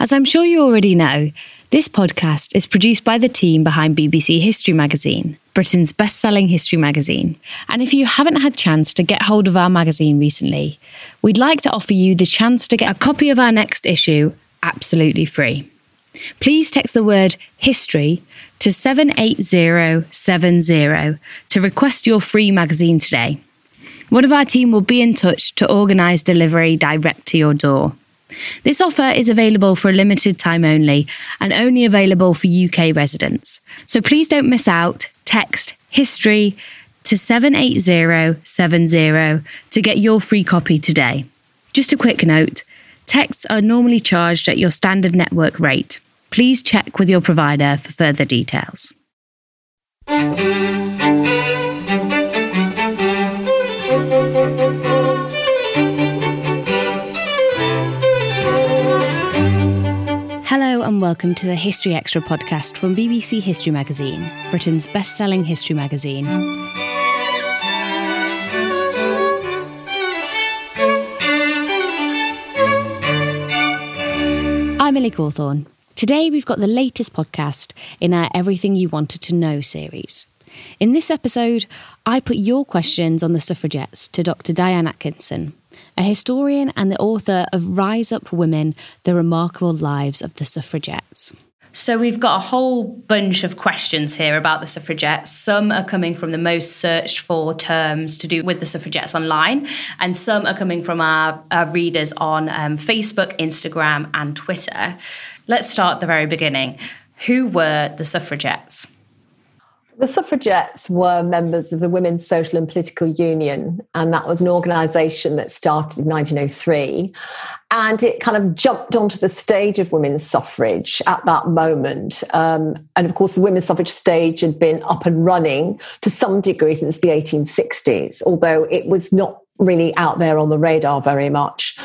As I'm sure you already know, this podcast is produced by the team behind BBC History Magazine, Britain's best selling history magazine. And if you haven't had chance to get hold of our magazine recently, we'd like to offer you the chance to get a copy of our next issue absolutely free. Please text the word history to 78070 to request your free magazine today. One of our team will be in touch to organise delivery direct to your door. This offer is available for a limited time only and only available for UK residents. So please don't miss out. Text history to 78070 to get your free copy today. Just a quick note texts are normally charged at your standard network rate. Please check with your provider for further details. And welcome to the History Extra podcast from BBC History Magazine, Britain's best selling history magazine. I'm Ellie Cawthorne. Today we've got the latest podcast in our Everything You Wanted to Know series. In this episode, I put your questions on the suffragettes to Dr. Diane Atkinson, a historian and the author of Rise Up Women The Remarkable Lives of the Suffragettes. So, we've got a whole bunch of questions here about the suffragettes. Some are coming from the most searched for terms to do with the suffragettes online, and some are coming from our, our readers on um, Facebook, Instagram, and Twitter. Let's start at the very beginning. Who were the suffragettes? The suffragettes were members of the Women's Social and Political Union, and that was an organisation that started in 1903. And it kind of jumped onto the stage of women's suffrage at that moment. Um, and of course, the women's suffrage stage had been up and running to some degree since the 1860s, although it was not really out there on the radar very much.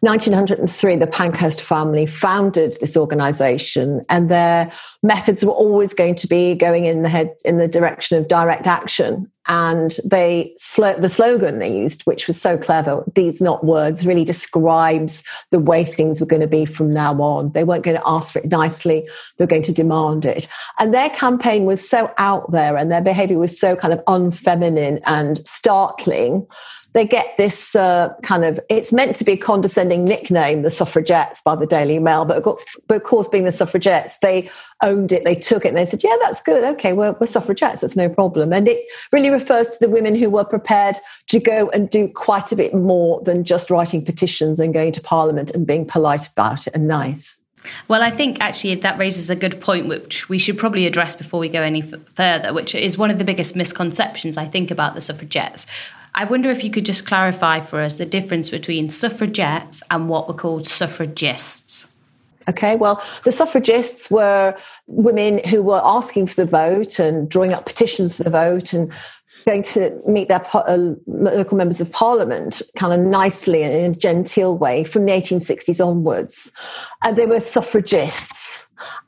1903, the Pankhurst family founded this organization, and their methods were always going to be going in the head in the direction of direct action. And they the slogan they used, which was so clever, "These not words," really describes the way things were going to be from now on. They weren't going to ask for it nicely; they were going to demand it. And their campaign was so out there, and their behavior was so kind of unfeminine and startling they get this uh, kind of it's meant to be a condescending nickname the suffragettes by the daily mail but, but of course being the suffragettes they owned it they took it and they said yeah that's good. Okay we're, we're suffragettes. That's no problem. And it really refers to the women who were prepared to go and do quite a bit more than just writing petitions and going to parliament and being polite about it and nice. Well, I think actually that raises a good point, which we should probably address before we go any f- further, which is one of the biggest misconceptions I think about the suffragettes, I wonder if you could just clarify for us the difference between suffragettes and what were called suffragists. Okay, well, the suffragists were women who were asking for the vote and drawing up petitions for the vote and going to meet their uh, local members of parliament kind of nicely and in a genteel way from the 1860s onwards. And they were suffragists.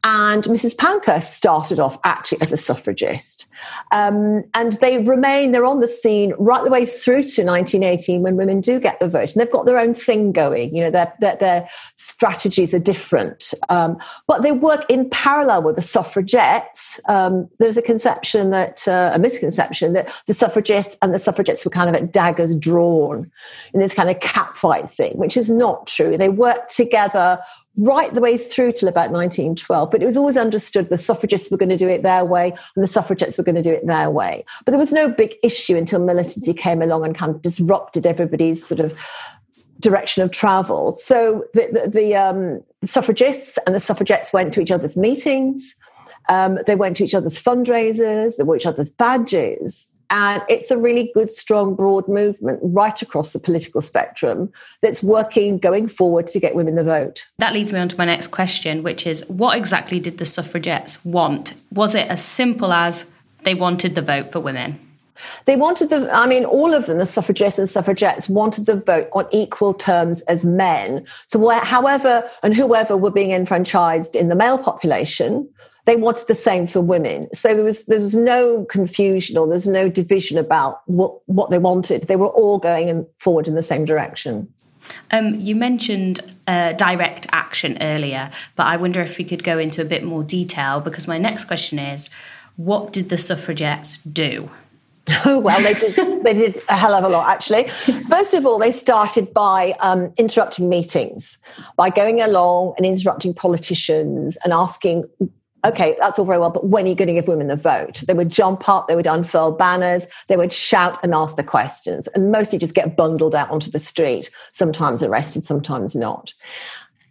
And Mrs. Pankhurst started off actually as a suffragist. Um, and they remain, they're on the scene right the way through to 1918 when women do get the vote. And they've got their own thing going. You know, their, their, their strategies are different. Um, but they work in parallel with the suffragettes. Um, there's a conception that, uh, a misconception that the suffragists and the suffragettes were kind of at daggers drawn in this kind of catfight thing, which is not true. They work together right the way through till about 1912. But it was always understood the suffragists were going to do it their way and the suffragettes were going to do it their way. But there was no big issue until militancy came along and kind of disrupted everybody's sort of direction of travel. So the, the, the um, suffragists and the suffragettes went to each other's meetings. Um, they went to each other's fundraisers. They wore each other's badges. And it's a really good, strong, broad movement right across the political spectrum that's working going forward to get women the vote. That leads me on to my next question, which is what exactly did the suffragettes want? Was it as simple as they wanted the vote for women? They wanted the, I mean, all of them, the suffragists and suffragettes, wanted the vote on equal terms as men. So, however and whoever were being enfranchised in the male population, they wanted the same for women. So there was there was no confusion or there's no division about what, what they wanted. They were all going in, forward in the same direction. Um, you mentioned uh, direct action earlier, but I wonder if we could go into a bit more detail because my next question is what did the suffragettes do? Oh well, they did. they did a hell of a lot, actually. First of all, they started by um, interrupting meetings, by going along and interrupting politicians and asking okay, that's all very well, but when are you going to give women the vote? They would jump up, they would unfurl banners, they would shout and ask the questions, and mostly just get bundled out onto the street, sometimes arrested, sometimes not.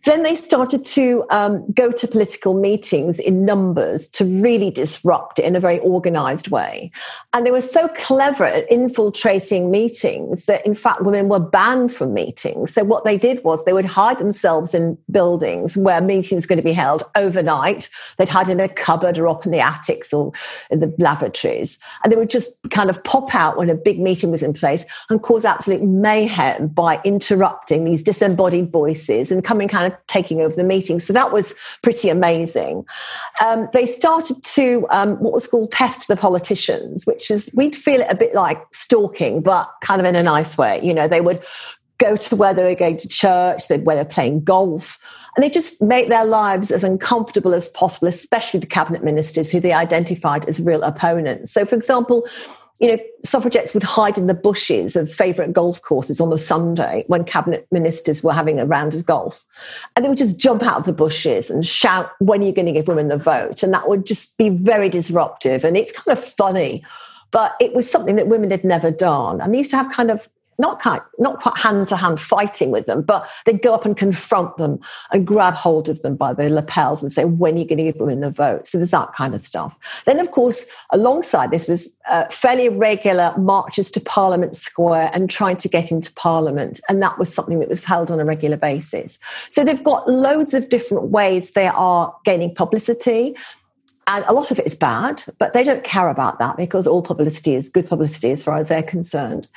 Then they started to um, go to political meetings in numbers to really disrupt it in a very organized way. And they were so clever at infiltrating meetings that, in fact, women were banned from meetings. So, what they did was they would hide themselves in buildings where meetings were going to be held overnight. They'd hide in a cupboard or up in the attics or in the lavatories. And they would just kind of pop out when a big meeting was in place and cause absolute mayhem by interrupting these disembodied voices and coming kind of taking over the meeting. So that was pretty amazing. Um, they started to um, what was called test the politicians, which is we'd feel it a bit like stalking, but kind of in a nice way. You know, they would go to where they were going to church, where they're playing golf, and they just make their lives as uncomfortable as possible, especially the cabinet ministers who they identified as real opponents. So, for example, you know, suffragettes would hide in the bushes of favourite golf courses on a Sunday when cabinet ministers were having a round of golf. And they would just jump out of the bushes and shout, When are you going to give women the vote? And that would just be very disruptive. And it's kind of funny, but it was something that women had never done. And they used to have kind of not quite not quite hand to hand fighting with them, but they'd go up and confront them and grab hold of them by their lapels and say, "When are you going to give women the vote?" So there's that kind of stuff. Then, of course, alongside this was uh, fairly regular marches to Parliament Square and trying to get into Parliament, and that was something that was held on a regular basis. So they've got loads of different ways they are gaining publicity. And a lot of it is bad, but they don't care about that because all publicity is good publicity as far as they're concerned.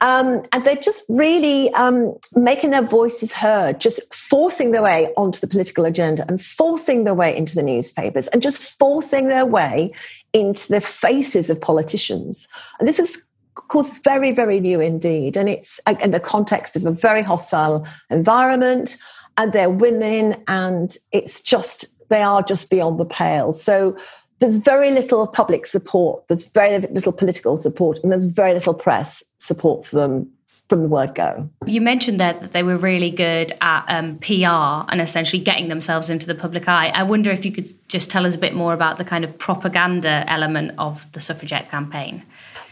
Um, and they're just really um, making their voices heard, just forcing their way onto the political agenda and forcing their way into the newspapers and just forcing their way into the faces of politicians. And this is of course very very new indeed and it's in the context of a very hostile environment and they're women and it's just they are just beyond the pale. So there's very little public support, there's very little political support, and there's very little press support for them from the word go. You mentioned there that they were really good at um, PR and essentially getting themselves into the public eye. I wonder if you could just tell us a bit more about the kind of propaganda element of the suffragette campaign.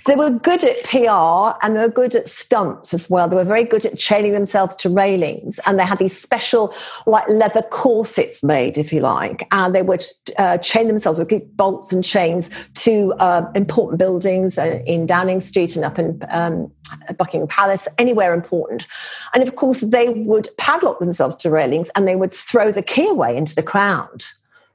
They were good at PR and they were good at stunts as well. They were very good at chaining themselves to railings and they had these special, like leather corsets made, if you like, and they would uh, chain themselves with bolts and chains to uh, important buildings uh, in Downing Street and up in um, Buckingham Palace, anywhere important. And of course, they would padlock themselves to railings and they would throw the key away into the crowd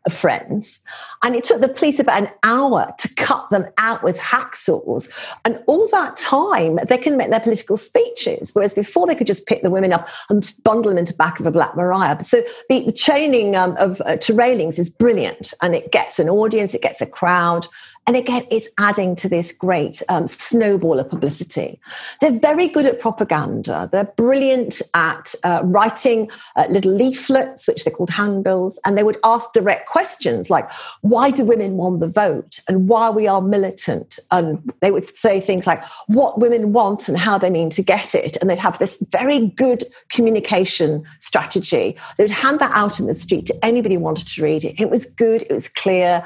of friends. And it took the police about an hour to cut them out with hacksaws. And all that time, they can make their political speeches, whereas before they could just pick the women up and bundle them into the back of a Black Maria. So the, the chaining um, of uh, to railings is brilliant, and it gets an audience, it gets a crowd, And again, it's adding to this great um, snowball of publicity. They're very good at propaganda. They're brilliant at uh, writing uh, little leaflets, which they're called handbills, and they would ask direct questions like, why do women want the vote and why we are militant? And they would say things like, what women want and how they mean to get it. And they'd have this very good communication strategy. They would hand that out in the street to anybody who wanted to read it. It was good, it was clear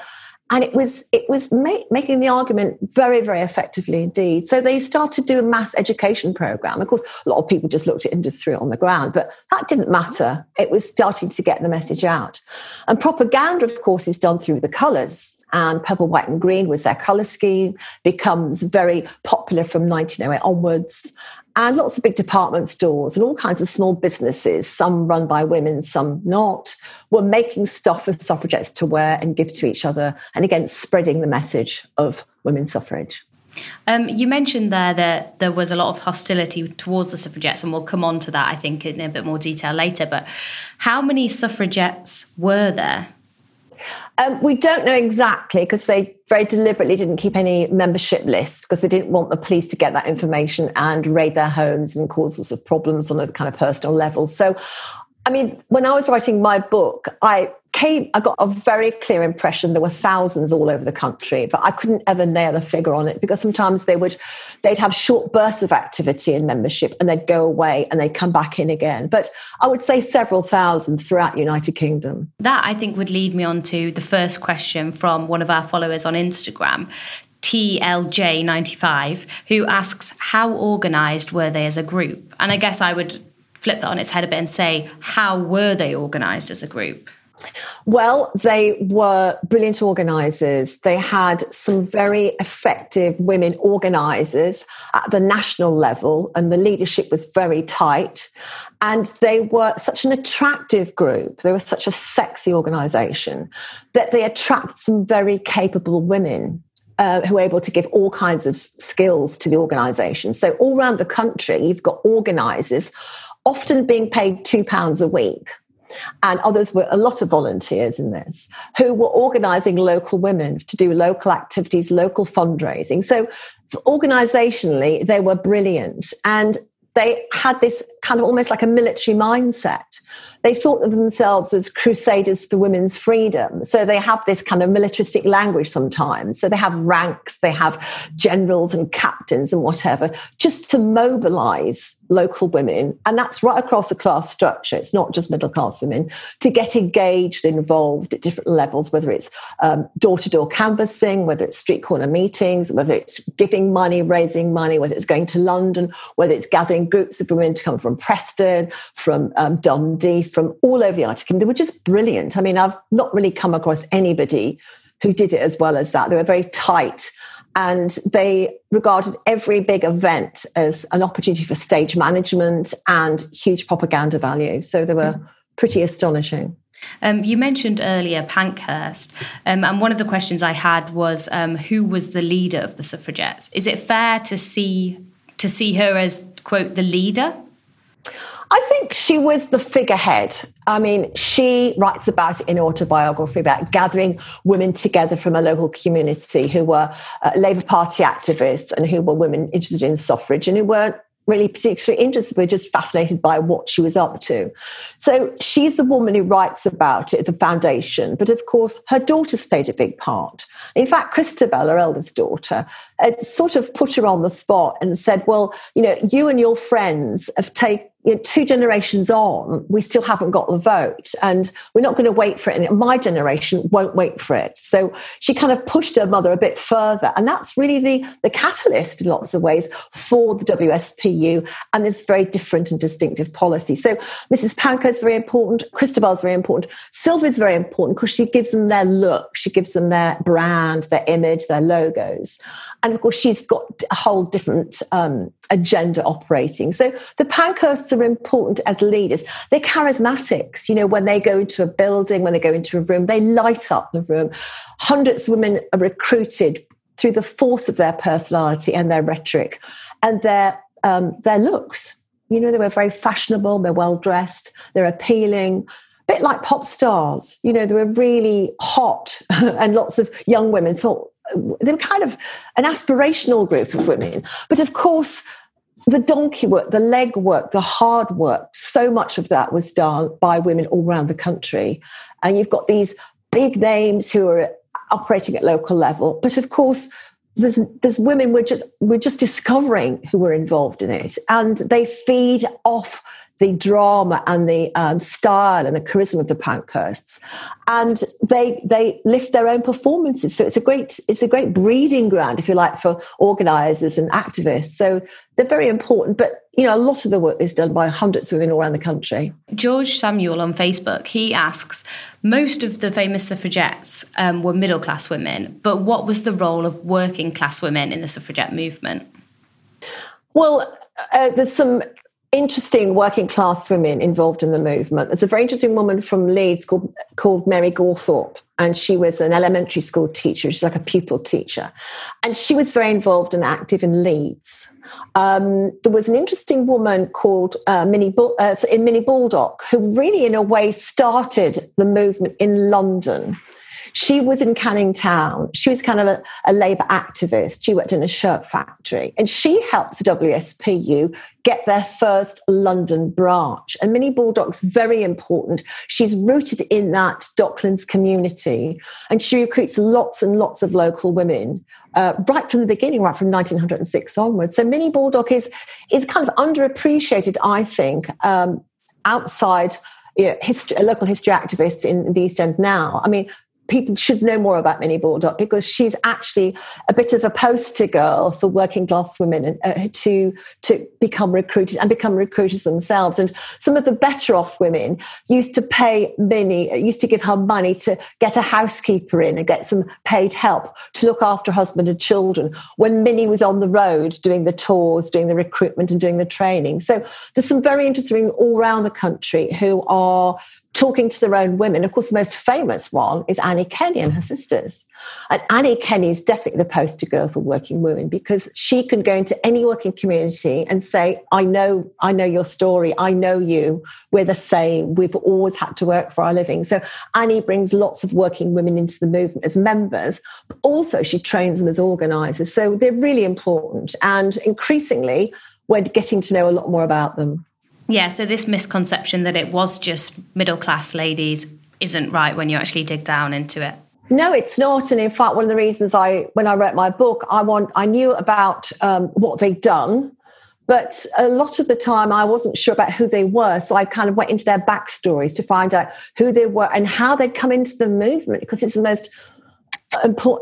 and it was it was ma- making the argument very very effectively indeed. So they started to do a mass education program. Of course a lot of people just looked at it and just threw it on the ground but that didn't matter. It was starting to get the message out. And propaganda of course is done through the colors and purple white and green was their color scheme becomes very popular from 1908 onwards and lots of big department stores and all kinds of small businesses, some run by women, some not, were making stuff for suffragettes to wear and give to each other, and again, spreading the message of women's suffrage. Um, you mentioned there that there was a lot of hostility towards the suffragettes, and we'll come on to that, I think, in a bit more detail later. But how many suffragettes were there? Um, we don't know exactly because they very deliberately didn't keep any membership lists because they didn't want the police to get that information and raid their homes and cause sorts of problems on a kind of personal level. So I mean, when I was writing my book, I came, I got a very clear impression there were thousands all over the country, but I couldn't ever nail a figure on it because sometimes they would, they'd have short bursts of activity and membership and they'd go away and they'd come back in again. But I would say several thousand throughout the United Kingdom. That I think would lead me on to the first question from one of our followers on Instagram. TLJ95, who asks, How organized were they as a group? And I guess I would flip that on its head a bit and say, how were they organized as a group? Well, they were brilliant organizers. They had some very effective women organizers at the national level, and the leadership was very tight. And they were such an attractive group. They were such a sexy organization that they attracted some very capable women uh, who are able to give all kinds of skills to the organization. So, all around the country, you've got organizers often being paid £2 a week. And others were a lot of volunteers in this who were organizing local women to do local activities, local fundraising. So, organizationally, they were brilliant. And they had this kind of almost like a military mindset they thought of themselves as crusaders for women's freedom. So they have this kind of militaristic language sometimes. So they have ranks, they have generals and captains and whatever, just to mobilize local women. And that's right across the class structure. It's not just middle class women to get engaged, involved at different levels, whether it's door to door canvassing, whether it's street corner meetings, whether it's giving money, raising money, whether it's going to London, whether it's gathering groups of women to come from Preston, from um, Dundee, from all over the United. They were just brilliant. I mean, I've not really come across anybody who did it as well as that. They were very tight and they regarded every big event as an opportunity for stage management and huge propaganda value. So they were pretty astonishing. Um, you mentioned earlier Pankhurst, um, and one of the questions I had was um, who was the leader of the suffragettes? Is it fair to see to see her as quote the leader? I think she was the figurehead. I mean, she writes about it in autobiography about gathering women together from a local community who were uh, Labour Party activists and who were women interested in suffrage and who weren't really particularly interested. We're just fascinated by what she was up to. So she's the woman who writes about it, the foundation. But of course, her daughters played a big part. In fact, Christabel, her eldest daughter, had sort of put her on the spot and said, Well, you know, you and your friends have taken you know, two generations on, we still haven't got the vote, and we're not going to wait for it. And my generation won't wait for it. So she kind of pushed her mother a bit further, and that's really the the catalyst in lots of ways for the WSPU and this very different and distinctive policy. So Mrs. Pankhurst is very important. Christabel is very important. Sylvia is very important because she gives them their look, she gives them their brand, their image, their logos, and of course she's got a whole different um, agenda operating. So the Pankhursts are important as leaders. They're charismatics. You know, when they go into a building, when they go into a room, they light up the room. Hundreds of women are recruited through the force of their personality and their rhetoric and their um, their looks. You know, they were very fashionable. They're well dressed. They're appealing. A bit like pop stars. You know, they were really hot, and lots of young women thought they were kind of an aspirational group of women. But of course, the donkey work, the leg work, the hard work, so much of that was done by women all around the country. And you've got these big names who are operating at local level. But of course, there's there's women we're just we're just discovering who were involved in it, and they feed off the drama and the um, style and the charisma of the Pankhursts, and they they lift their own performances. So it's a great it's a great breeding ground, if you like, for organisers and activists. So they're very important. But you know, a lot of the work is done by hundreds of women all around the country. George Samuel on Facebook he asks, most of the famous suffragettes um, were middle class women, but what was the role of working class women in the suffragette movement? Well, uh, there's some interesting working class women involved in the movement. There's a very interesting woman from Leeds called, called Mary Gawthorpe, and she was an elementary school teacher. She's like a pupil teacher. And she was very involved and active in Leeds. Um, there was an interesting woman called uh, Minnie, uh, in Minnie Baldock, who really, in a way, started the movement in London she was in Canning Town. She was kind of a, a Labour activist. She worked in a shirt factory and she helps the WSPU get their first London branch. And Minnie Baldock's very important. She's rooted in that Docklands community and she recruits lots and lots of local women uh, right from the beginning, right from 1906 onwards. So Minnie Baldock is, is kind of underappreciated, I think, um, outside you know, history, local history activists in the East End now. I mean, people should know more about Minnie Baldock because she's actually a bit of a poster girl for working class women uh, to to become recruiters and become recruiters themselves. And some of the better off women used to pay Minnie, used to give her money to get a housekeeper in and get some paid help to look after husband and children when Minnie was on the road doing the tours, doing the recruitment, and doing the training. So there's some very interesting all around the country who are talking to their own women. Of course, the most famous one is Annie Kenney and her sisters. And Annie Kenney is definitely the poster girl for working women because she can go into any working community and say, I know, I know your story. I know you. We're the same. We've always had to work for our living. So Annie brings lots of working women into the movement as members, but also she trains them as organizers. So they're really important. And increasingly, we're getting to know a lot more about them. Yeah, so this misconception that it was just middle class ladies isn't right when you actually dig down into it. No, it's not. And in fact, one of the reasons I, when I wrote my book, I want, I knew about um, what they'd done, but a lot of the time I wasn't sure about who they were. So I kind of went into their backstories to find out who they were and how they'd come into the movement because it's the most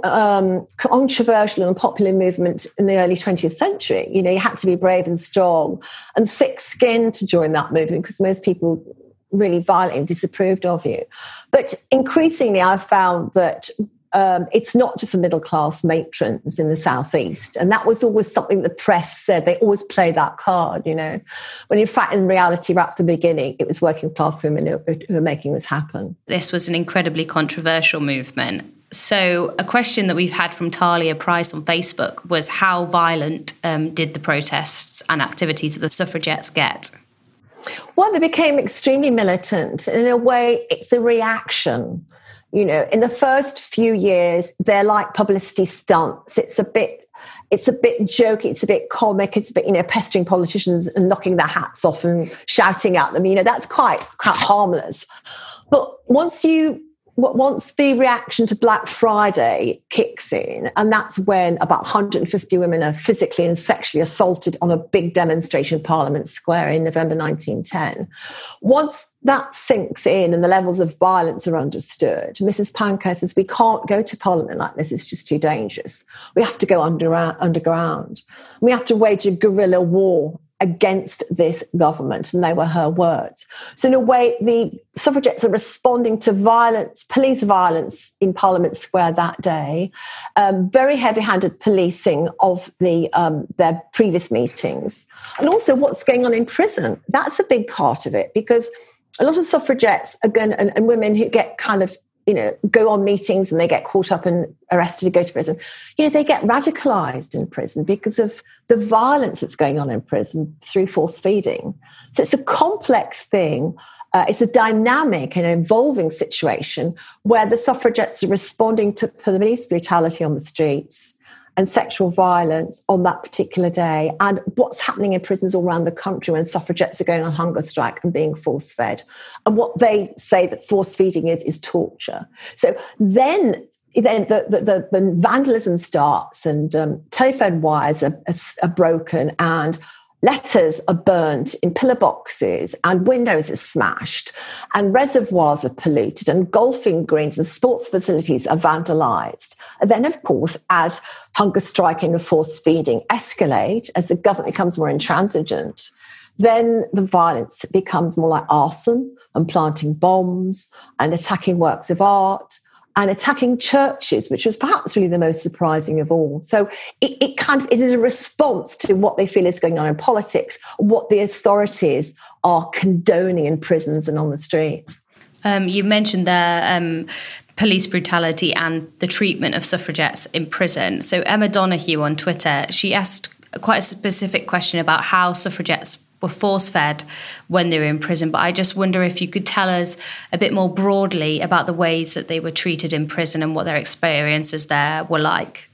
um, controversial and popular movement in the early 20th century. You know, you had to be brave and strong and thick skinned to join that movement because most people really violently disapproved of you. But increasingly, I've found that um, it's not just the middle class matrons in the southeast, and that was always something the press said. They always play that card, you know, when in fact, in reality, right from the beginning, it was working class women who, who were making this happen. This was an incredibly controversial movement. So, a question that we've had from Talia Price on Facebook was how violent um, did the protests and activities of the suffragettes get? Well, they became extremely militant. In a way, it's a reaction. You know, in the first few years, they're like publicity stunts. It's a bit it's a bit jokey, it's a bit comic, it's a bit, you know, pestering politicians and knocking their hats off and shouting at them. You know, that's quite, quite harmless. But once you once the reaction to Black Friday kicks in, and that's when about 150 women are physically and sexually assaulted on a big demonstration in Parliament Square in November 1910. Once that sinks in and the levels of violence are understood, Mrs. Pankhurst says, We can't go to Parliament like this, it's just too dangerous. We have to go under, underground. We have to wage a guerrilla war against this government. And they were her words. So, in a way, the suffragettes are responding to violence, police violence in Parliament Square that day, um, very heavy handed policing of the, um, their previous meetings, and also what's going on in prison. That's a big part of it because a lot of suffragettes are going and, and women who get kind of you know, go on meetings and they get caught up and arrested and go to prison. You know, they get radicalized in prison because of the violence that's going on in prison through force feeding. So it's a complex thing. uh, it's a dynamic and evolving situation where the suffragettes are responding to police brutality on the streets and sexual violence on that particular day. And what's happening in prisons all around the country when suffragettes are going on hunger strike and being force fed. And what they say that force feeding is is torture. So then then the, the, the, the vandalism starts and um, telephone wires are, are, are broken and letters are burnt in pillar boxes and windows are smashed and reservoirs are polluted and golfing greens and sports facilities are vandalized. And then, of course, as hunger striking and forced feeding escalate, as the government becomes more intransigent, then the violence becomes more like arson and planting bombs and attacking works of art and attacking churches, which was perhaps really the most surprising of all. So it, it, kind of it is a response to what they feel is going on in politics, what the authorities are condoning in prisons and on the streets. Um, you mentioned the um, police brutality and the treatment of suffragettes in prison. So Emma Donahue on Twitter, she asked quite a specific question about how suffragettes were force fed when they were in prison. But I just wonder if you could tell us a bit more broadly about the ways that they were treated in prison and what their experiences there were like.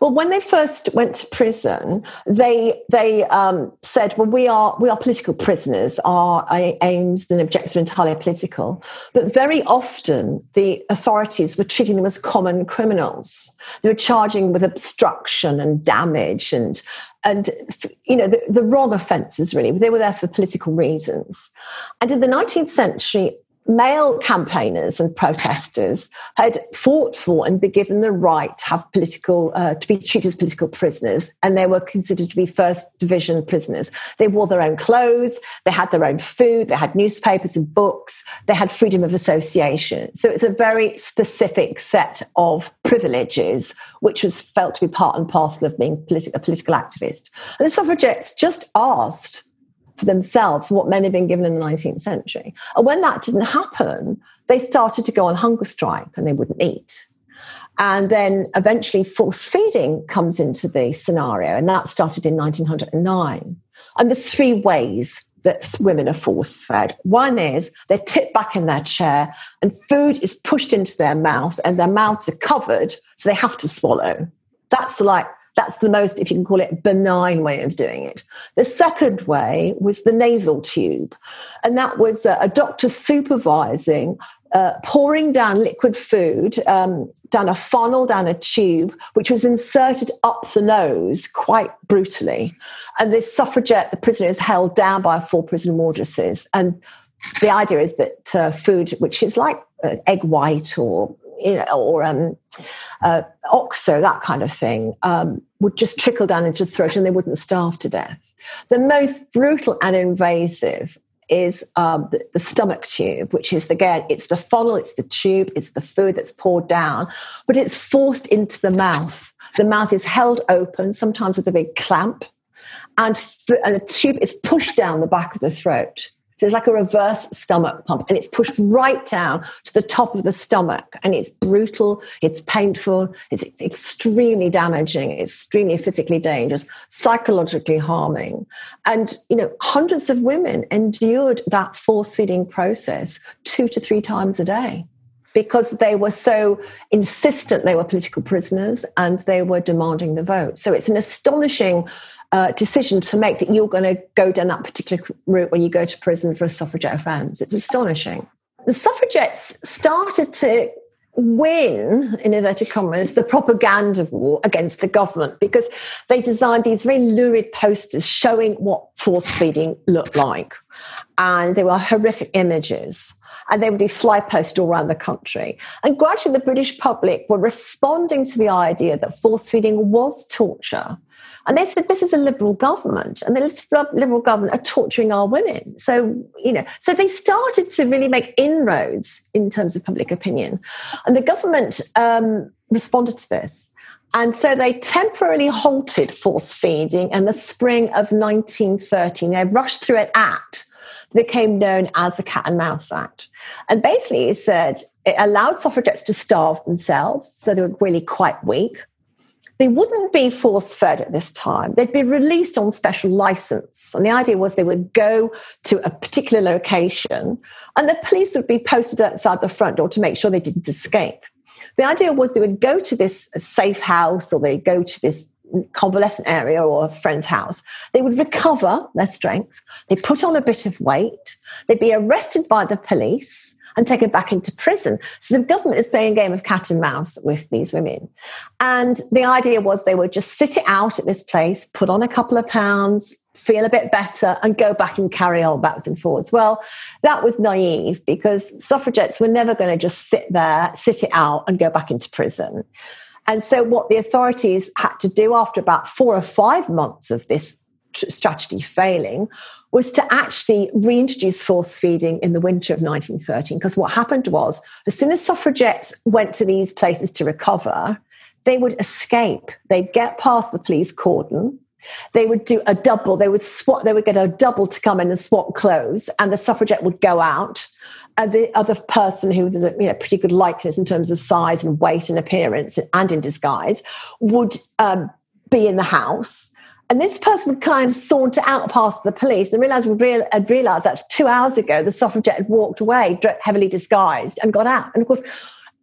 Well, when they first went to prison, they they um, said, "Well, we are we are political prisoners. Our aims and objectives are entirely political." But very often, the authorities were treating them as common criminals. They were charging with obstruction and damage and and you know the, the wrong offences. Really, they were there for political reasons. And in the 19th century, male campaigners and protesters had fought for and been given the right to have political uh, to be treated as political prisoners and they were considered to be first division prisoners. They wore their own clothes they had their own food they had newspapers and books they had freedom of association. So it's a very specific set of privileges which was felt to be part and parcel of being politi- a political activist. And the suffragettes just asked for themselves what men had been given in the 19th century. And when that didn't happen, they started to go on hunger strike and they wouldn't eat. And then eventually force feeding comes into the scenario, and that started in 1909. And there's three ways that women are force fed. One is they're tipped back in their chair and food is pushed into their mouth and their mouths are covered, so they have to swallow. That's like that's the most, if you can call it, benign way of doing it. The second way was the nasal tube, and that was a, a doctor supervising uh, pouring down liquid food um, down a funnel, down a tube, which was inserted up the nose quite brutally. And this suffragette, the prisoner, is held down by four prison wardresses. And the idea is that uh, food, which is like uh, egg white or you know, or um, uh, oxo, that kind of thing, um, would just trickle down into the throat and they wouldn't starve to death. The most brutal and invasive is um, the, the, stomach tube, which is again, it's the funnel, it's the tube, it's the food that's poured down, but it's forced into the mouth. The mouth is held open, sometimes with a big clamp, and, th- and the tube is pushed down the back of the throat. So it's like a reverse stomach pump and it's pushed right down to the top of the stomach and it's brutal, it's painful, it's extremely damaging, it's extremely physically dangerous, psychologically harming. And, you know, hundreds of women endured that force feeding process two to three times a day because they were so insistent they were political prisoners and they were demanding the vote. So it's an astonishing uh, decision to make that you're going to go down that particular route when you go to prison for a suffragette offence. It's astonishing. The suffragettes started to win, in inverted commas, the propaganda war against the government because they designed these very lurid posters showing what force feeding looked like. And they were horrific images and they would be fly posted all around the country. And gradually, the British public were responding to the idea that force feeding was torture and they said, this is a liberal government, and the liberal government are torturing our women. So, you know, so they started to really make inroads in terms of public opinion. And the government um, responded to this. And so they temporarily halted force feeding in the spring of 1913. They rushed through an act became known as the Cat and Mouse Act. And basically, it said it allowed suffragettes to starve themselves, so they were really quite weak they wouldn't be force fed at this time. They'd be released on special license. And the idea was they would go to a particular location and the police would be posted outside the front door to make sure they didn't escape. The idea was they would go to this safe house or they'd go to this convalescent area or a friend's house. They would recover their strength. They put on a bit of weight. They'd be arrested by the police and taken back into prison. So the government is playing a game of cat and mouse with these women. And the idea was they would just sit it out at this place, put on a couple of pounds, feel a bit better, and go back and carry on backwards and forwards. Well, that was naive because suffragettes were never going to just sit there, sit it out, and go back into prison. And so, what the authorities had to do after about four or five months of this strategy failing was to actually reintroduce force feeding in the winter of 1913. Because what happened was, as soon as suffragettes went to these places to recover, they would escape. They'd get past the police cordon. They would do a double. They would swap. They would get a double to come in and swap clothes, and the suffragette would go out. And the other person who was a you know, pretty good likeness in terms of size and weight and appearance and in disguise would um, be in the house and this person would kind of saunter out past the police and realize would real, realized that two hours ago the suffragette had walked away heavily disguised and got out. And of course,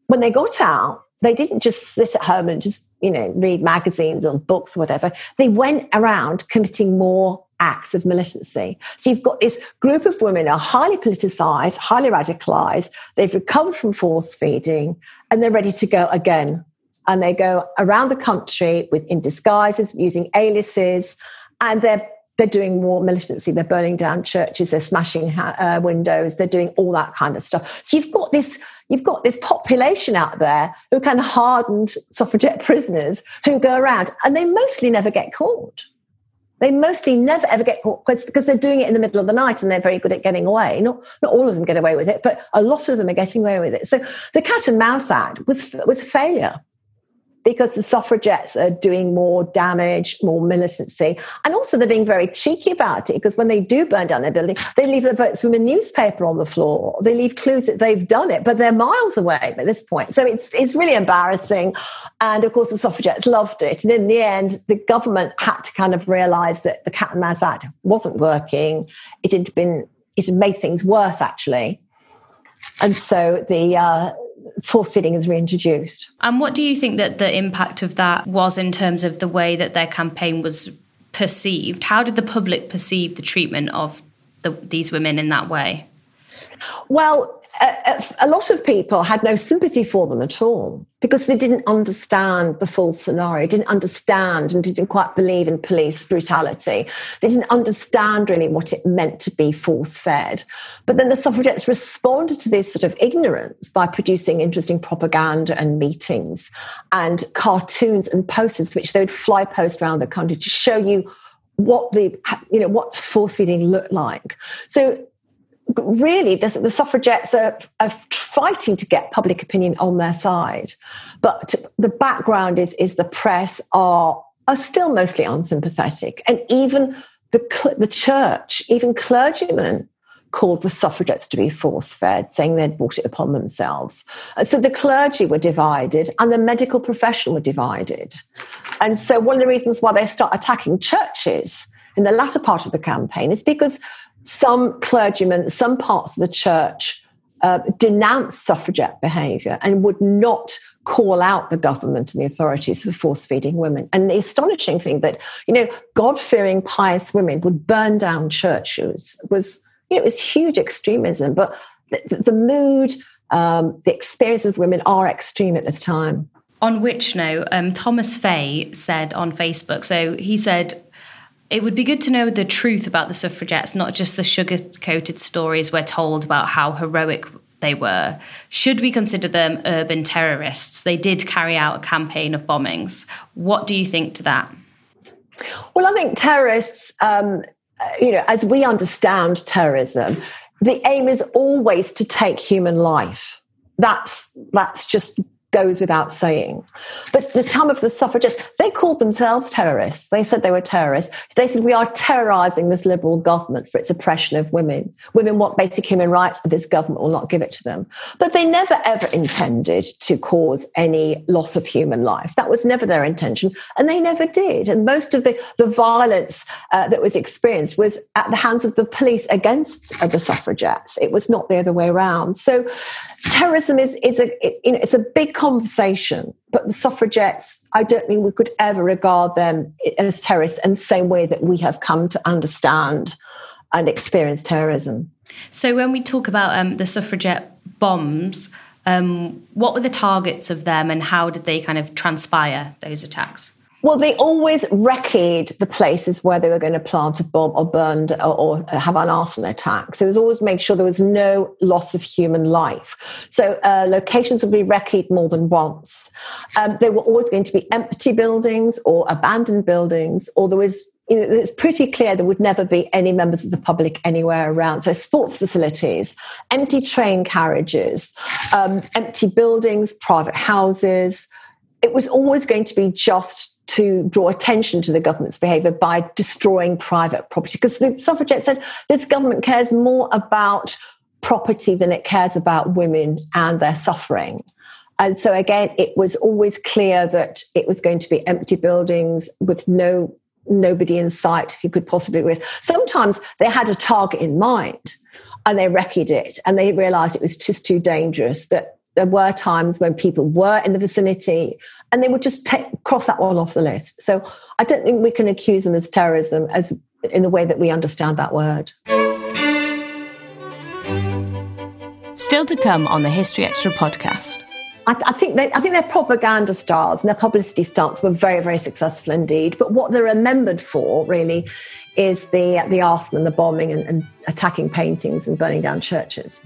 when they got out, they didn't just sit at home and just, you know, read magazines or books or whatever. They went around committing more acts of militancy. So you've got this group of women are highly politicized, highly radicalized. They've recovered from force feeding and they're ready to go again and they go around the country with in disguises using aliases and they're they're doing more militancy they're burning down churches they're smashing uh, windows they're doing all that kind of stuff so you've got this you've got this population out there who are kind of hardened suffragette prisoners who go around and they mostly never get caught they mostly never ever get caught because they're doing it in the middle of the night and they're very good at getting away. Not, not all of them get away with it, but a lot of them are getting away with it. So the Cat and Mouse Act was, was a failure because the suffragettes are doing more damage, more militancy. And also they're being very cheeky about it because when they do burn down their building, they leave a votes from a newspaper on the floor. They leave clues that they've done it, but they're miles away at this point. So it's, it's really embarrassing. And of course, the suffragettes loved it. And in the end, the government had to kind of realize that the Cat and Mouse Act wasn't working. It had been, it had made things worse, actually. And so the, uh, force feeding is reintroduced. And what do you think that the impact of that was in terms of the way that their campaign was perceived? How did the public perceive the treatment of the, these women in that way? Well, a, a, lot of people had no sympathy for them at all because they didn't understand the full scenario, didn't understand and didn't quite believe in police brutality. They didn't understand really what it meant to be force fed. But then the suffragettes responded to this sort of ignorance by producing interesting propaganda and meetings and cartoons and posters, which they would fly post around the country to show you what the you know what force feeding looked like. So really the, the suffragettes are, are, fighting to get public opinion on their side but the background is is the press are are still mostly unsympathetic and even the the church even clergymen called for suffragettes to be force fed, saying they'd brought it upon themselves. So the clergy were divided and the medical profession were divided. And so one of the reasons why they start attacking churches in the latter part of the campaign is because some clergymen, some parts of the church uh, denounced suffragette behaviour and would not call out the government and the authorities for force feeding women. And the astonishing thing that, you know, God fearing, pious women would burn down churches was, you know, it was huge extremism. But the, the mood, um, the experiences of women are extreme at this time. On which note, um, Thomas Fay said on Facebook, so he said, it would be good to know the truth about the suffragettes, not just the sugar coated stories we're told about how heroic they were. Should we consider them urban terrorists? They did carry out a campaign of bombings. What do you think to that? Well, I think terrorists, um, you know, as we understand terrorism, the aim is always to take human life. That's that's just goes without saying. But the time of the suffragists, they called themselves terrorists. They said they were terrorists. They said, We are terrorizing this liberal government for its oppression of women. Women want basic human rights, but this government will not give it to them. But they never, ever intended to cause any loss of human life. That was never their intention, and they never did. And most of the, the violence uh, that was experienced was at the hands of the police against uh, the suffragettes. It was not the other way around. So terrorism is, is a, it, you know, it's a big conversation, but the suffragettes, I don't think we could ever regard them as terrorists in the same way that we have come to understand and experience terrorism. So, when we talk about um, the suffragette bombs, um, what were the targets of them and how did they kind of transpire those attacks? Well, they always recceed the places where they were going to plant a bomb or burned or, or, have an arson attack. So it was always make sure there was no loss of human life. So uh, locations would be recceed more than once. Um, they were always going to be empty buildings or abandoned buildings, or there was you know, it's pretty clear there would never be any members of the public anywhere around. So, sports facilities, empty train carriages, um, empty buildings, private houses. It was always going to be just to draw attention to the government's behaviour by destroying private property. Because the suffragette said this government cares more about property than it cares about women and their suffering. And so, again, it was always clear that it was going to be empty buildings with no nobody in sight who could possibly risk. Sometimes they had a target in mind and they recceed it and they realized it was just too dangerous that there were times when people were in the vicinity and they would just take, cross that one off the list. So I don't think we can accuse them as terrorism as in the way that we understand that word. Still to come on the History Extra podcast. I, I, think they, I think their propaganda stars and their publicity stunts were very, very successful indeed. But what they're remembered for, really, is the the arson and the bombing and, and attacking paintings and burning down churches.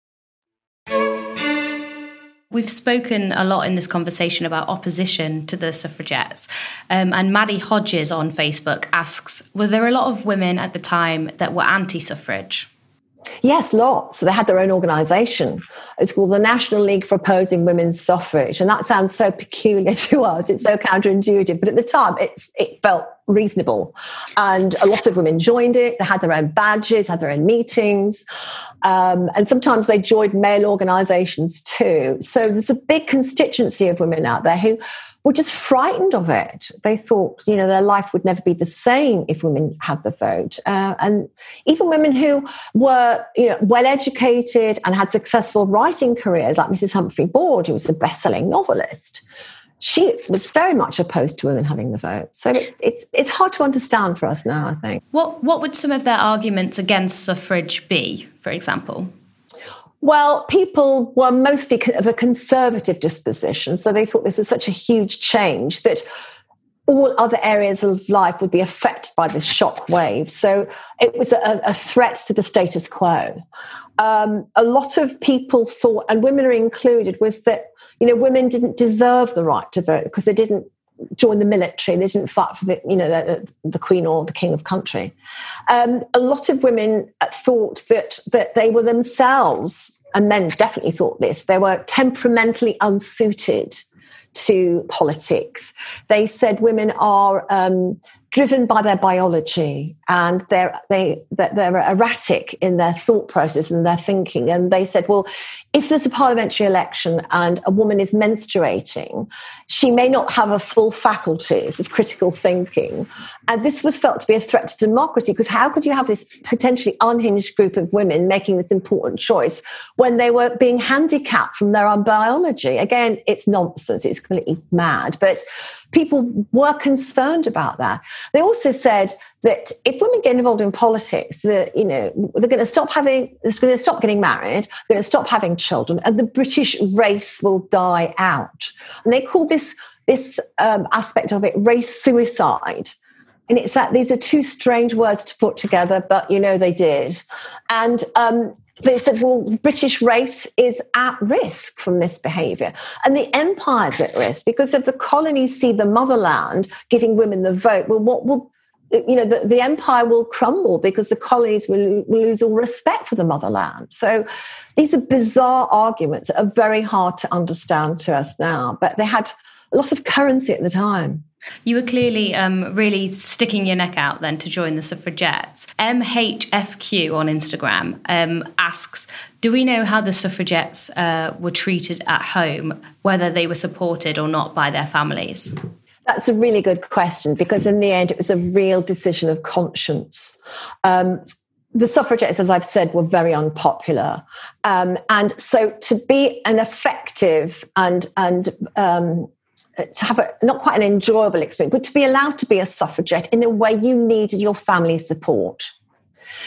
We've spoken a lot in this conversation about opposition to the suffragettes. Um, and Maddie Hodges on Facebook asks Were there a lot of women at the time that were anti suffrage? Yes, lots. They had their own organisation. It's called the National League for Opposing Women's Suffrage. And that sounds so peculiar to us. It's so counterintuitive. But at the time, it's, it felt reasonable. And a lot of women joined it. They had their own badges, had their own meetings. Um, and sometimes they joined male organisations too. So there's a big constituency of women out there who were just frightened of it. They thought, you know, their life would never be the same if women had the vote. Uh, and even women who were, you know, well educated and had successful writing careers, like Mrs. Humphry Ward, who was a best-selling novelist, she was very much opposed to women having the vote. So it, it's it's hard to understand for us now. I think. What what would some of their arguments against suffrage be, for example? Well, people were mostly of a conservative disposition, so they thought this was such a huge change that all other areas of life would be affected by this shock wave. So it was a, a threat to the status quo. Um, a lot of people thought, and women are included, was that you know women didn't deserve the right to vote because they didn't join the military. They didn't fight for the, you know, the, the queen or the king of country. Um, a lot of women thought that that they were themselves, and men definitely thought this. They were temperamentally unsuited to politics. They said women are um, driven by their biology and they're they they're erratic in their thought process and their thinking. And they said well if there's a parliamentary election and a woman is menstruating she may not have a full faculties of critical thinking. And this was felt to be a threat to democracy because how could you have this potentially unhinged group of women making this important choice when they were being handicapped from their own biology? Again it's nonsense. It's completely mad. But people were concerned about that. They also said that if women get involved in politics, that you know they're going to stop having, they're going to stop getting married, they're going to stop having children, and the British race will die out. And they call this this um, aspect of it race suicide. And it's that these are two strange words to put together, but you know they did. And um, they said, well, British race is at risk from this behaviour. And the empire's at risk because if the colonies see the motherland giving women the vote, well, what will you know, the, the empire will crumble because the colonies will, will lose all respect for the motherland. So these are bizarre arguments that are very hard to understand to us now, but they had a lot of currency at the time. You were clearly um, really sticking your neck out then to join the suffragettes. MHFQ on Instagram um, asks Do we know how the suffragettes uh, were treated at home, whether they were supported or not by their families? That's a really good question because, in the end, it was a real decision of conscience. Um, the suffragettes, as I've said, were very unpopular, um, and so to be an effective and and um, Uh, to have a not quite an enjoyable experience, but to be allowed to be a suffragette in a way you needed your family support.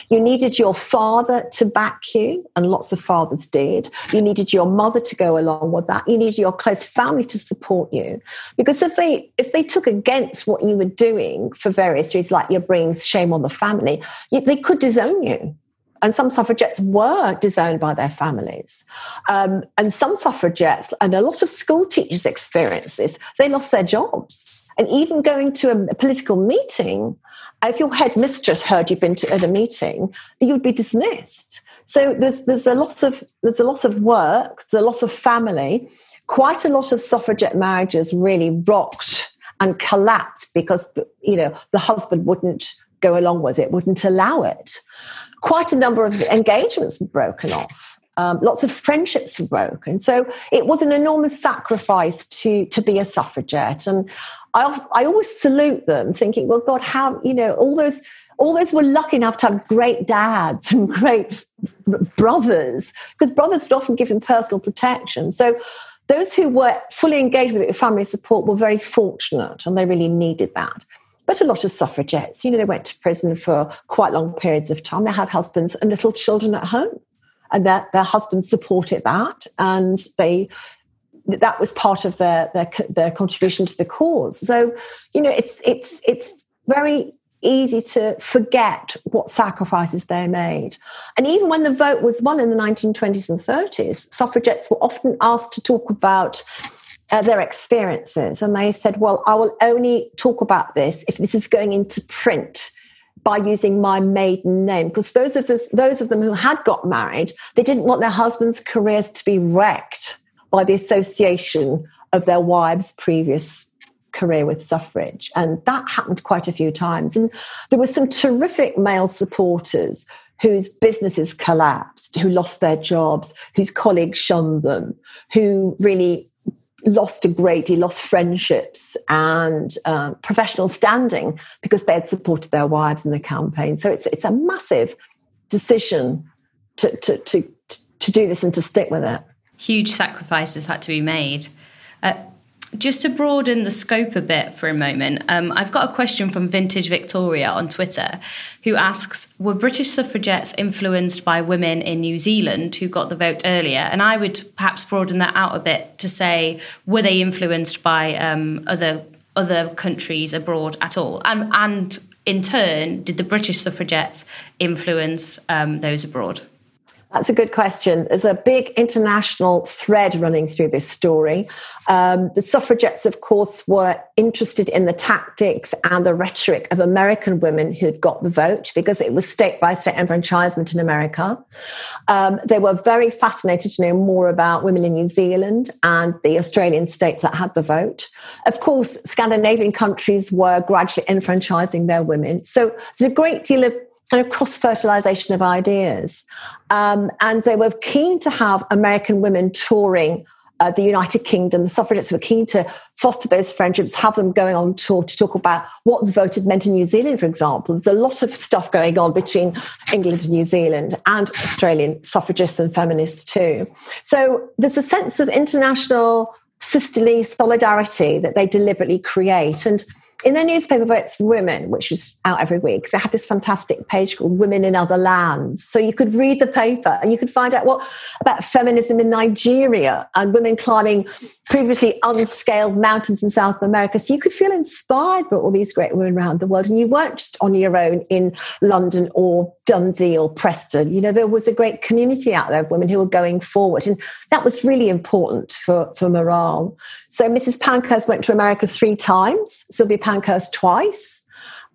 You needed your father to back you, and lots of fathers did. You needed your mother to go along with that. You needed your close family to support you, because if they if they took against what you were doing for various reasons, like you're bringing shame on the family, they could disown you and some suffragettes were disowned by their families. Um, and some suffragettes, and a lot of school teachers experienced this, they lost their jobs. And even going to a, political meeting, if your headmistress heard you'd been to, at a meeting, you would be dismissed. So there's, there's, a lot of, there's a lot of work, there's a lot of family. Quite a lot of suffragette marriages really rocked and collapsed because you know the husband wouldn't go along with it, wouldn't allow it quite a number of engagements were broken off. Um, lots of friendships were broken. So it was an enormous sacrifice to to be a suffragette. And I I always salute them, thinking, well, God, how you know all those all those were lucky enough to have great dads and great brothers, because brothers would often give them personal protection. So those who were fully engaged with family support were very fortunate, and they really needed that but a lot of suffragettes, you know, they went to prison for quite long periods of time. They had husbands and little children at home, and their, their husbands supported that, and they that was part of their, their their contribution to the cause. So, you know, it's it's it's very easy to forget what sacrifices they made. And even when the vote was won in the 1920s and 30s, suffragettes were often asked to talk about uh, their experiences. And they said, Well, I will only talk about this if this is going into print by using my maiden name. Because those of, those of them who had got married, they didn't want their husbands' careers to be wrecked by the association of their wives' previous career with suffrage. And that happened quite a few times. And there were some terrific male supporters whose businesses collapsed, who lost their jobs, whose colleagues shunned them, who really lost a great deal, lost friendships and uh, professional standing because they had supported their wives in the campaign. So it's it's a massive decision to to to to do this and to stick with it. Huge sacrifices had to be made. Uh, just to broaden the scope a bit for a moment, um, I've got a question from Vintage Victoria on Twitter who asks Were British suffragettes influenced by women in New Zealand who got the vote earlier? And I would perhaps broaden that out a bit to say, were they influenced by um, other other countries abroad at all? And, and in turn, did the British suffragettes influence um, those abroad? That's a good question. There's a big international thread running through this story. Um, the suffragettes, of course, were interested in the tactics and the rhetoric of American women who'd got the vote because it was state by state enfranchisement in America. Um, they were very fascinated to know more about women in New Zealand and the Australian states that had the vote. Of course, Scandinavian countries were gradually enfranchising their women. So there's a great deal of kind of cross fertilization of ideas. Um, and they were keen to have American women touring uh, the United Kingdom. The suffragettes were keen to foster those friendships, have them going on tour to talk about what the vote had meant in New Zealand, for example. There's a lot of stuff going on between England and New Zealand and Australian suffragists and feminists too. So there's a sense of international sisterly solidarity that they deliberately create. And in their newspaper for women which is out every week they had this fantastic page called women in other lands. So you could read the paper and you could find out what about feminism in nigeria and women climbing previously unscaled mountains in south america so you could feel inspired by all these great women around the world and you weren't just on your own in london or dundee or preston you know there was a great community out there of women who were going forward and that was really important for, for morale so mrs pankhurst went to america three times sylvia Pankhurst twice.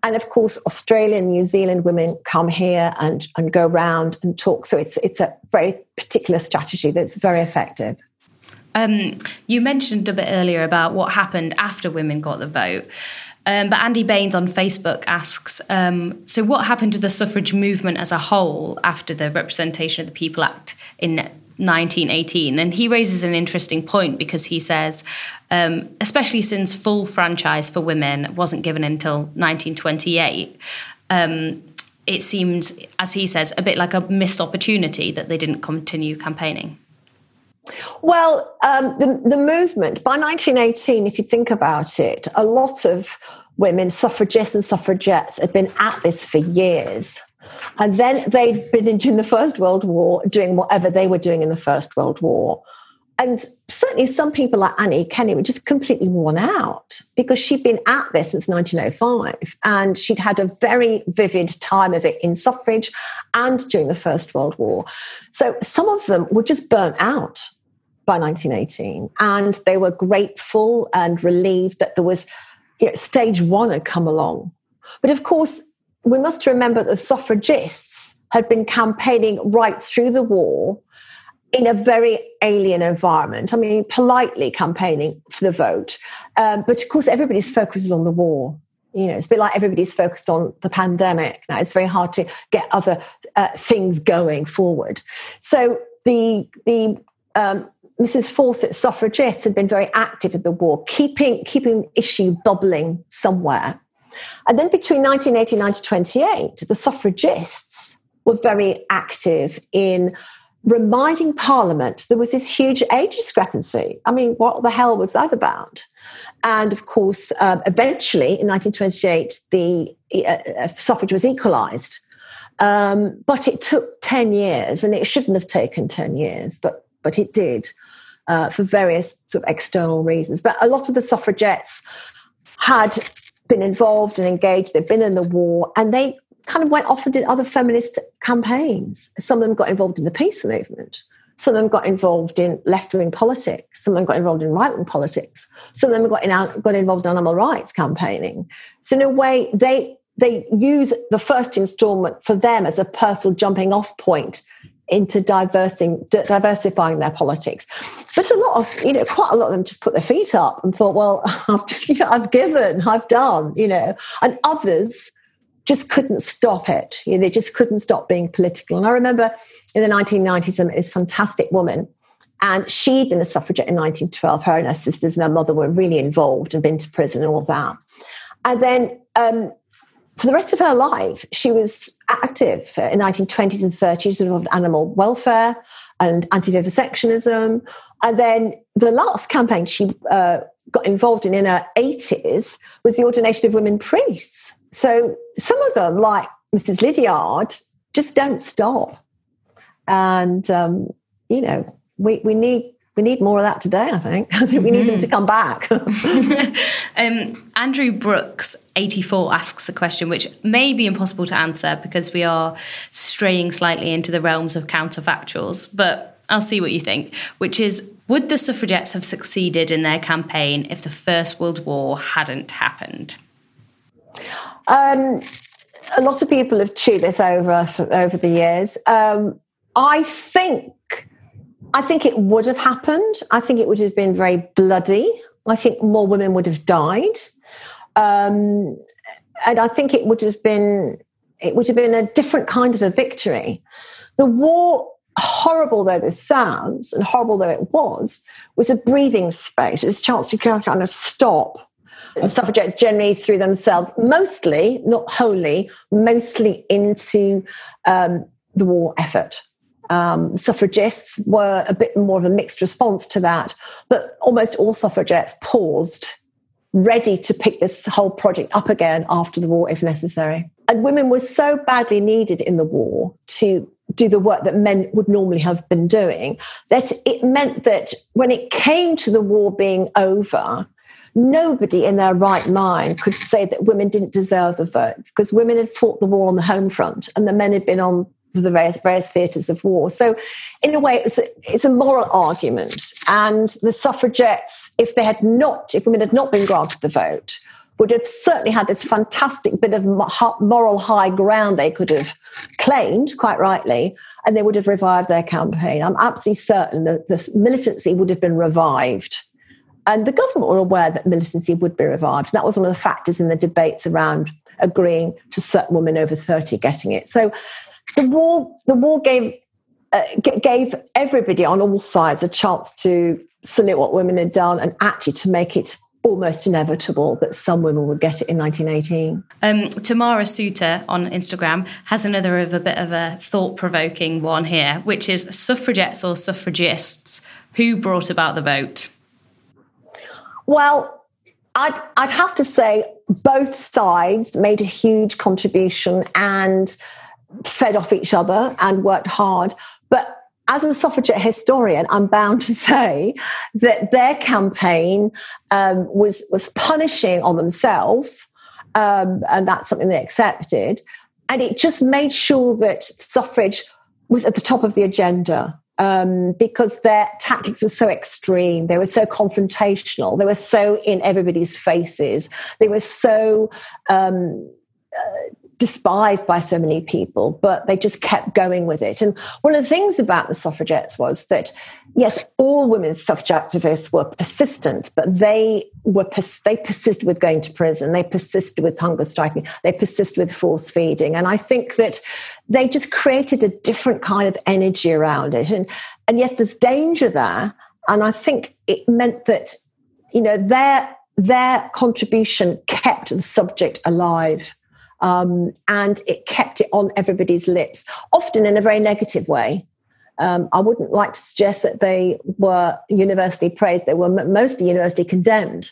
And of course, Australian, New Zealand women come here and, and go around and talk. So it's, it's a very particular strategy that's very effective. Um, you mentioned a bit earlier about what happened after women got the vote. Um, but Andy Baines on Facebook asks um, So, what happened to the suffrage movement as a whole after the Representation of the People Act in 1918. And he raises an interesting point because he says, um, especially since full franchise for women wasn't given until 1928, um, it seemed, as he says, a bit like a missed opportunity that they didn't continue campaigning. Well, um, the, the movement, by 1918, if you think about it, a lot of women, suffragists and suffragettes, had been at this for years. And then they'd been in the First World War doing whatever they were doing in the First World War. And certainly some people like Annie Kenney were just completely worn out because she'd been at this since 1905 and she'd had a very vivid time of it in suffrage and during the First World War. So some of them were just burnt out by 1918 and they were grateful and relieved that there was you know, stage one had come along. But of course, we must remember that the suffragists had been campaigning right through the war in a very alien environment. I mean, politely campaigning for the vote. Um, but of course, everybody's focus is on the war. You know, it's a bit like everybody's focused on the pandemic. Now, it's very hard to get other uh, things going forward. So the the um, Mrs. Fawcett suffragists had been very active in the war, keeping keeping the issue bubbling somewhere. And then between 1980 and 1928, the suffragists were very active in reminding Parliament there was this huge age discrepancy. I mean, what the hell was that about? And of course, um, eventually in 1928, the uh, uh, suffrage was equalised. Um, but it took 10 years, and it shouldn't have taken 10 years, but, but it did uh, for various sort of external reasons. But a lot of the suffragettes had been involved and engaged, they'd been in the war, and they kind of went off and did other feminist campaigns. Some of them got involved in the peace movement. Some of them got involved in left wing politics. Some of them got involved in right wing politics. Some of them got, in, got involved in animal rights campaigning. So, in a way, they, they use the first installment for them as a personal jumping off point into diversifying their politics. But a lot of, you know, quite a lot of them just put their feet up and thought, well, I've, I've given, I've done, you know, and others just couldn't stop it. You know, they just couldn't stop being political. And I remember in the 1990s, this fantastic woman, and she'd been a suffragette in 1912. Her and her sisters and her mother were really involved and been to prison and all that. And then um, for the rest of her life, she was active in the 1920s and 30s involved animal welfare and anti-vivisectionism. And then the last campaign she uh, got involved in in her 80s was the ordination of women priests. So some of them, like Mrs. Lydiard, just don't stop. And, um, you know, we, we need we need more of that today, I think. I think we need mm-hmm. them to come back. um, Andrew Brooks, 84, asks a question which may be impossible to answer because we are straying slightly into the realms of counterfactuals, but I'll see what you think, which is Would the suffragettes have succeeded in their campaign if the First World War hadn't happened? Um, a lot of people have chewed this over over the years. Um, I think I think it would have happened. I think it would have been very bloody. I think more women would have died. Um, and I think it would have been it would have been a different kind of a victory. The war, horrible though this sounds, and horrible though it was, was a breathing space. It was a chance to kind of stop. And suffragettes generally threw themselves mostly, not wholly, mostly into um, the war effort. Um, suffragists were a bit more of a mixed response to that, but almost all suffragettes paused, ready to pick this whole project up again after the war if necessary. And women were so badly needed in the war to do the work that men would normally have been doing that it meant that when it came to the war being over, nobody in their right mind could say that women didn't deserve the vote because women had fought the war on the home front and the men had been on the various, various theatres of war. So, in a way, it a, it's a moral argument. And the suffragettes, if they had not, if women had not been granted the vote, would have certainly had this fantastic bit of moral high ground they could have claimed, quite rightly, and they would have revived their campaign. I'm absolutely certain that the militancy would have been revived. And the government were aware that militancy would be revived. That was one of the factors in the debates around agreeing to certain women over 30 getting it. So the war the war gave uh, gave everybody on all sides a chance to salute what women had done and actually to make it almost inevitable that some women would get it in 1918. Um, Tamara Suter on Instagram has another of a bit of a thought-provoking one here, which is suffragettes or suffragists who brought about the vote. Well, I'd I'd have to say both sides made a huge contribution and fed off each other and worked hard. But as a suffragette historian, I'm bound to say that their campaign um, was was punishing on themselves, um, and that's something they accepted. And it just made sure that suffrage was at the top of the agenda um, because their tactics were so extreme. They were so confrontational. They were so in everybody's faces. They were so um, uh, despised by so many people, but they just kept going with it. And one of the things about the suffragettes was that, yes, all women's suffrage activists were persistent, but they were pers- they persisted with going to prison, they persisted with hunger striking, they persisted with force feeding, and I think that they just created a different kind of energy around it. And and yes, there's danger there, and I think it meant that you know their their contribution kept the subject alive um, and it kept it on everybody's lips, often in a very negative way. Um, I wouldn't like to suggest that they were universally praised. They were mostly universally condemned,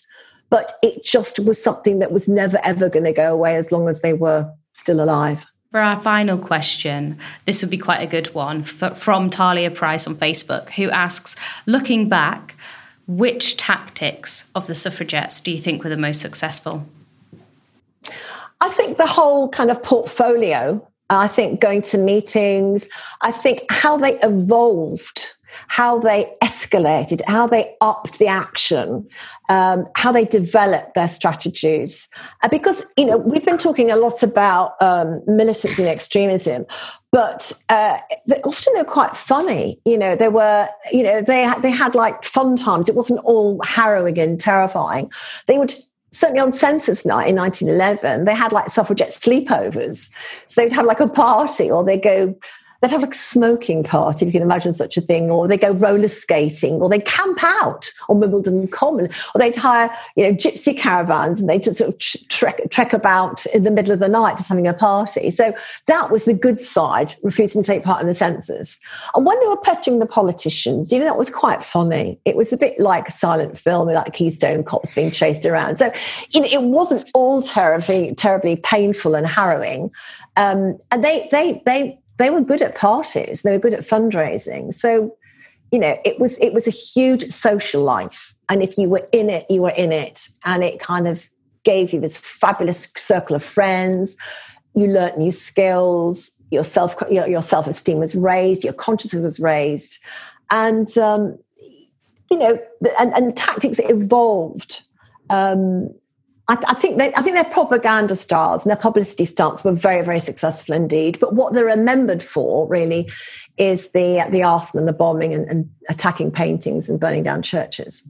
but it just was something that was never ever going to go away as long as they were still alive. For our final question, this would be quite a good one from Talia Price on Facebook, who asks Looking back, which tactics of the suffragettes do you think were the most successful? I think the whole kind of portfolio, I think going to meetings, I think how they evolved, how they escalated, how they upped the action, um, how they developed their strategies. Uh, because, you know, we've been talking a lot about um, militancy and extremism, but uh, often they're quite funny. You know, they were, you know, they, they had like fun times. It wasn't all harrowing and terrifying. They would certainly on census night in 1911, they had like suffragette sleepovers. So they'd have like a party or they'd go they'd have a smoking party, if you can imagine such a thing, or they go roller skating, or they camp out on Wimbledon Common, or they'd hire, you know, gypsy caravans and they just sort of trek, trek about in the middle of the night just having a party. So that was the good side, refusing to take part in the census. And when they were pestering the politicians, you know, that was quite funny. It was a bit like a silent film, like Keystone cops being chased around. So you know, it wasn't all terribly, terribly painful and harrowing. Um, and they, they, they, they were good at parties. They were good at fundraising. So, you know, it was it was a huge social life, and if you were in it, you were in it, and it kind of gave you this fabulous circle of friends. You learnt new skills. Your self your, your self esteem was raised. Your consciousness was raised, and um, you know, and, and tactics evolved. Um, I, I, think they, I think their propaganda stars and their publicity stunts were very, very successful indeed. But what they're remembered for really is the the arson and the bombing and, and attacking paintings and burning down churches.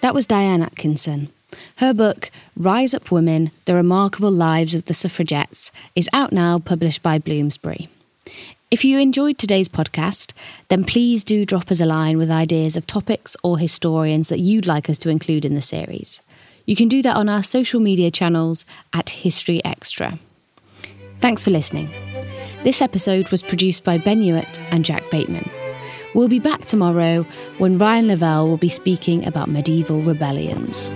That was Diane Atkinson. Her book, Rise Up Women The Remarkable Lives of the Suffragettes, is out now, published by Bloomsbury. If you enjoyed today's podcast, then please do drop us a line with ideas of topics or historians that you'd like us to include in the series. You can do that on our social media channels at History Extra. Thanks for listening. This episode was produced by Ben Hewitt and Jack Bateman. We'll be back tomorrow when Ryan Lavelle will be speaking about medieval rebellions.